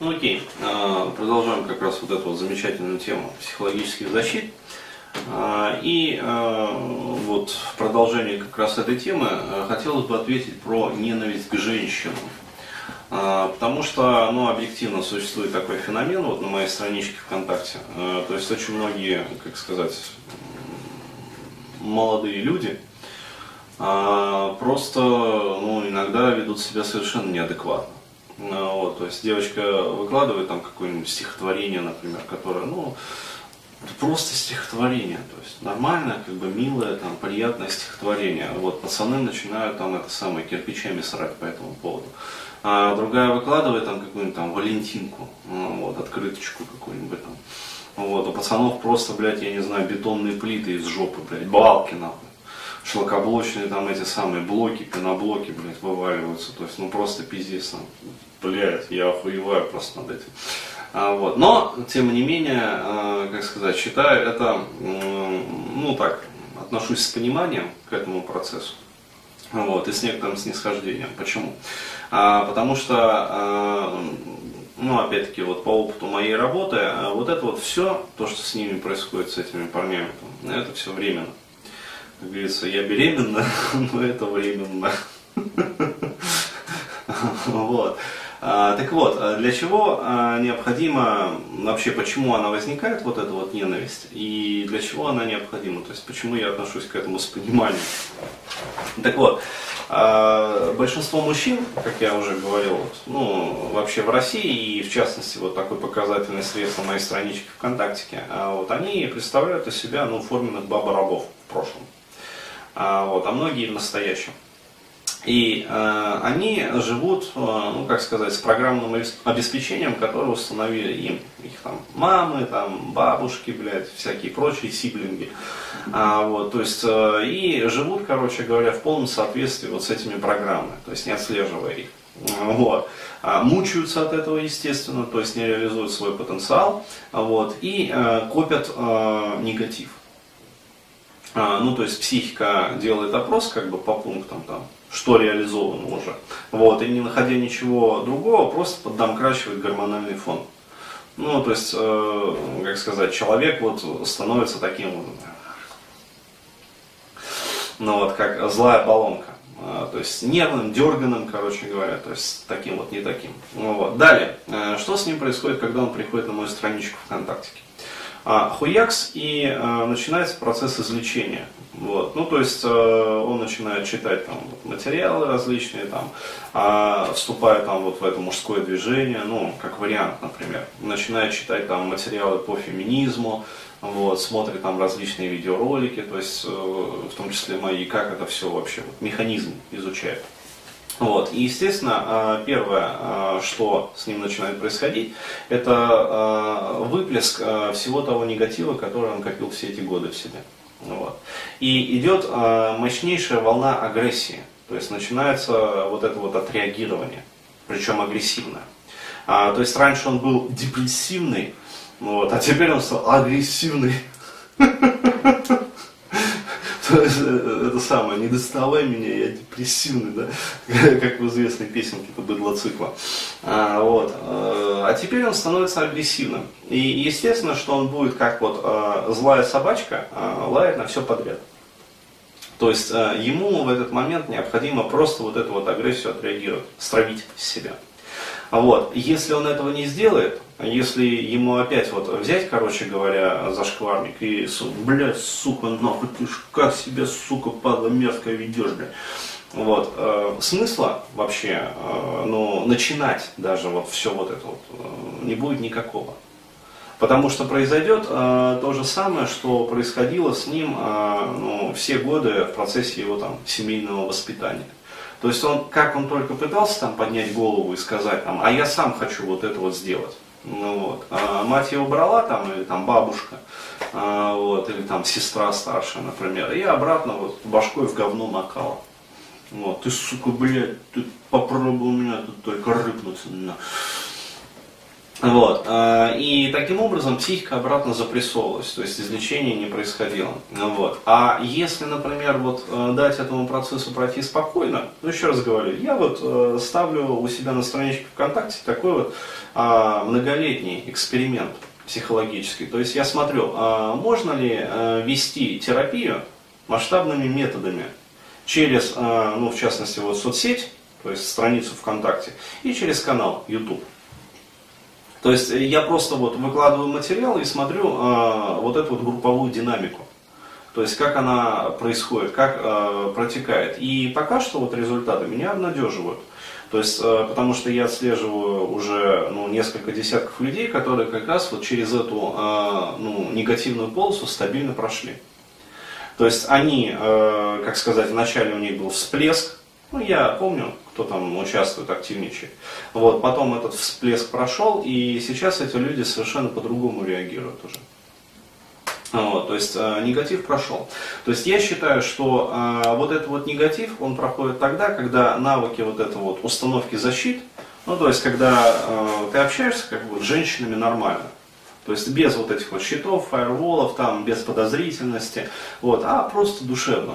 Ну окей, а, продолжаем как раз вот эту вот замечательную тему психологических защит. А, и а, вот в продолжении как раз этой темы хотелось бы ответить про ненависть к женщинам. Потому что, ну, объективно существует такой феномен вот на моей страничке ВКонтакте. То есть очень многие, как сказать, молодые люди просто, ну, иногда ведут себя совершенно неадекватно. Ну, вот, то есть девочка выкладывает там какое-нибудь стихотворение, например, которое, ну, просто стихотворение, то есть нормальное, как бы милое, там, приятное стихотворение. Вот пацаны начинают там это самое кирпичами срать по этому поводу. А другая выкладывает там какую-нибудь там валентинку, ну, вот, открыточку какую-нибудь там. Вот, у пацанов просто, блядь, я не знаю, бетонные плиты из жопы, блядь, балки нахуй шлакоблочные там эти самые блоки, пеноблоки, блядь, вываливаются. То есть, ну просто пиздец там. Блядь, я охуеваю просто над этим. А, вот. Но, тем не менее, э, как сказать, считаю это, э, ну так, отношусь с пониманием к этому процессу. Вот, и с некоторым снисхождением. Почему? А, потому что, э, ну, опять-таки, вот по опыту моей работы, э, вот это вот все, то, что с ними происходит, с этими парнями, это все временно как говорится, я беременна, но это временно. Вот. А, так вот, а для чего а, необходимо, вообще почему она возникает, вот эта вот ненависть, и для чего она необходима, то есть почему я отношусь к этому с пониманием. Так вот, большинство мужчин, как я уже говорил, ну, вообще в России, и в частности, вот такой показательный средств на моей страничке ВКонтакте, вот, они представляют из себя, ну, форменных баба-рабов в прошлом а, вот, а многие в настоящем. И э, они живут, э, ну как сказать, с программным обеспечением, которое установили им. Их там мамы, там бабушки, блядь, всякие прочие сиблинги. А, вот, то есть, э, и живут, короче говоря, в полном соответствии вот с этими программами, то есть не отслеживая их. Вот. А, мучаются от этого, естественно, то есть не реализуют свой потенциал, вот, и э, копят э, негатив. А, ну, то есть психика делает опрос как бы по пунктам там, что реализовано уже. Вот, и не находя ничего другого, просто поддомкрачивает гормональный фон. Ну, то есть, э, как сказать, человек вот становится таким вот, ну вот, как злая баллонка. А, то есть нервным, дерганым, короче говоря, то есть таким вот, не таким. Ну, вот. Далее, э, что с ним происходит, когда он приходит на мою страничку ВКонтакте? А, хуякс и а, начинается процесс излечения. Вот. Ну, то есть э, он начинает читать там, материалы различные, там, э, вступая там, вот, в это мужское движение, ну, как вариант, например. Начинает читать там, материалы по феминизму, вот, смотрит там различные видеоролики, то есть э, в том числе мои, как это все вообще, вот, механизм изучает. Вот. И, естественно, а, первое, а, что с ним начинает происходить, это а, выплеск всего того негатива, который он копил все эти годы в себе. Вот. И идет мощнейшая волна агрессии. То есть начинается вот это вот отреагирование, причем агрессивное. то есть раньше он был депрессивный, вот, а теперь он стал агрессивный. это самое, не доставай меня, я депрессивный, да, как в известной песенке по быдло цикла. А, вот. Э, а теперь он становится агрессивным. И естественно, что он будет как вот э, злая собачка, э, лает на все подряд. То есть ему в этот момент необходимо просто вот эту вот агрессию отреагировать, стравить с себя. Вот. Если он этого не сделает, если ему опять вот взять, короче говоря, за шкварник и, блядь, сука, нахуй, ты ж как себя, сука, падла мерзко ведешь, блядь. Вот, э, смысла вообще, э, ну, начинать даже вот все вот это вот э, не будет никакого. Потому что произойдет э, то же самое, что происходило с ним э, ну, все годы в процессе его там семейного воспитания. То есть он, как он только пытался там поднять голову и сказать там, а я сам хочу вот это вот сделать. Ну, вот. а мать его брала там, или там бабушка, а, вот, или там сестра старшая, например, и обратно вот башкой в говно макала. Вот, ты, сука, блядь, ты попробовал меня тут только рыпнуться. На. Вот. э, И таким образом психика обратно запрессовывалась, то есть излечение не происходило. Вот. А если, например, вот э, дать этому процессу пройти спокойно, ну еще раз говорю, я вот э, ставлю у себя на страничке ВКонтакте такой вот а, многолетний эксперимент психологический. То есть я смотрю, а можно ли э, вести терапию масштабными методами через, ну в частности, вот соцсеть, то есть страницу ВКонтакте, и через канал YouTube. То есть я просто вот выкладываю материал и смотрю э, вот эту вот групповую динамику. То есть как она происходит, как э, протекает. И пока что вот результаты меня обнадеживают. То есть, э, потому что я отслеживаю уже ну, несколько десятков людей, которые как раз вот через эту э, ну, негативную полосу стабильно прошли. То есть они, э, как сказать, вначале у них был всплеск, ну я помню, кто там участвует, активничает. Вот, потом этот всплеск прошел, и сейчас эти люди совершенно по-другому реагируют уже. Вот, то есть э, негатив прошел. То есть я считаю, что э, вот этот вот негатив, он проходит тогда, когда навыки вот этого вот установки защит, ну то есть когда э, ты общаешься как бы с женщинами нормально, то есть без вот этих вот щитов, фаерволов, там, без подозрительности, вот, а просто душевно.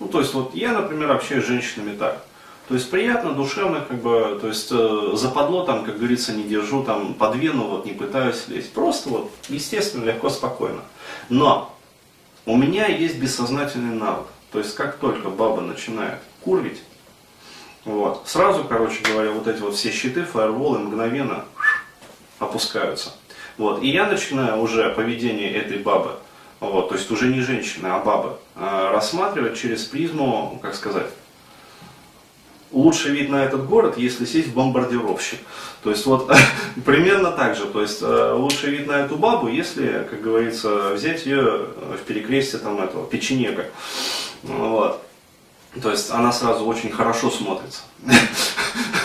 Ну то есть вот я, например, общаюсь с женщинами так. То есть приятно, душевно, как бы, то есть э, западло там, как говорится, не держу, там, под вену, вот, не пытаюсь лезть. Просто вот, естественно, легко, спокойно. Но у меня есть бессознательный навык. То есть как только баба начинает курлить, вот, сразу, короче говоря, вот эти вот все щиты, фаерволы мгновенно опускаются. Вот, и я начинаю уже поведение этой бабы, вот, то есть уже не женщины, а бабы, э, рассматривать через призму, как сказать, лучший вид на этот город, если сесть в бомбардировщик. То есть вот примерно так же. То есть э, лучший вид на эту бабу, если, как говорится, взять ее в перекрестие там этого печенега. Вот. То есть она сразу очень хорошо смотрится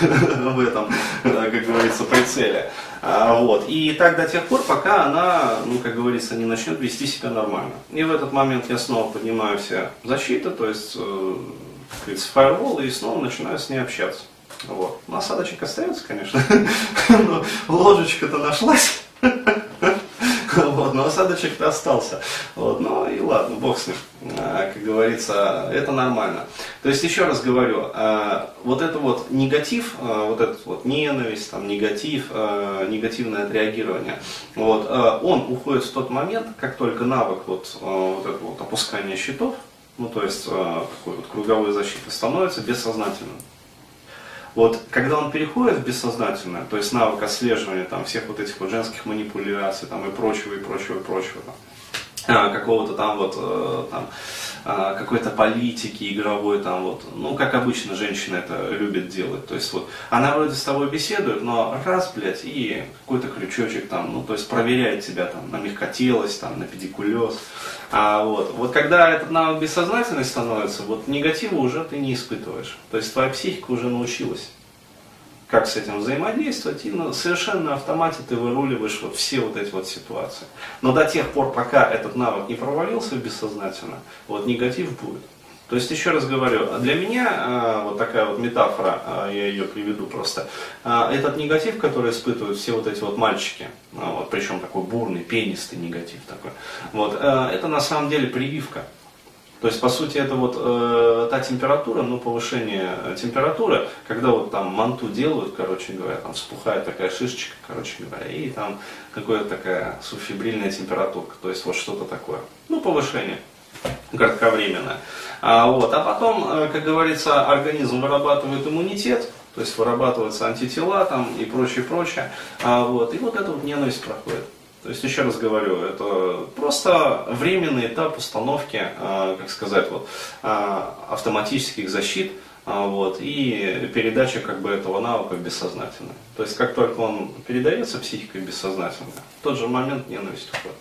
в этом, э, как говорится, прицеле. А, вот. И так до тех пор, пока она, ну, как говорится, не начнет вести себя нормально. И в этот момент я снова поднимаю все защиты, то есть э, как говорится, фаервол и снова начинаю с ней общаться. Вот. Осадочек остается, конечно, но ложечка-то нашлась. Вот, но осадочек-то остался. Вот, ну и ладно, бог с ним. А, как говорится, это нормально. То есть, еще раз говорю, а, вот это вот негатив, а, вот этот вот ненависть, там, негатив, негативное отреагирование, вот, он уходит в тот момент, как только навык вот, вот это вот опускания счетов, ну то есть такой вот круговой защиты, становится бессознательным. Вот когда он переходит в бессознательное, то есть навык отслеживания там, всех вот этих вот женских манипуляций там, и прочего, и прочего, и прочего, там, какого-то там вот э, там, а, какой-то политики игровой, там вот, ну, как обычно женщина это любит делать. То есть вот она вроде с тобой беседует, но раз, блядь, и какой-то крючочек там, ну, то есть проверяет тебя там на мягкотелость, там, на педикулез. А вот, вот когда этот навык бессознательный становится, вот негатива уже ты не испытываешь. То есть твоя психика уже научилась как с этим взаимодействовать, и на, совершенно автомате ты выруливаешь вот все вот эти вот ситуации. Но до тех пор, пока этот навык не провалился бессознательно, вот негатив будет. То есть, еще раз говорю, для меня э, вот такая вот метафора, э, я ее приведу просто, этот негатив, который испытывают все вот эти вот мальчики, вот, причем такой бурный, пенистый негатив такой, вот, это на самом деле прививка. То есть, по сути, это вот э, та температура, ну, повышение температуры, когда вот там манту делают, короче говоря, там вспухает такая шишечка, короче говоря, и там какая-то такая субфибрильная температура, то есть вот что-то такое. Ну, повышение кратковременное. А, вот, а потом, э, как говорится, организм вырабатывает иммунитет, то есть вырабатываются антитела там и прочее, прочее. А, вот, и вот эта вот ненависть проходит. То есть, еще раз говорю, это просто временный этап установки, а, как сказать, вот, а, автоматических защит, а, вот, и передача как бы этого навыка бессознательно. То есть, как только он передается психикой бессознательно, в тот же момент ненависть уходит.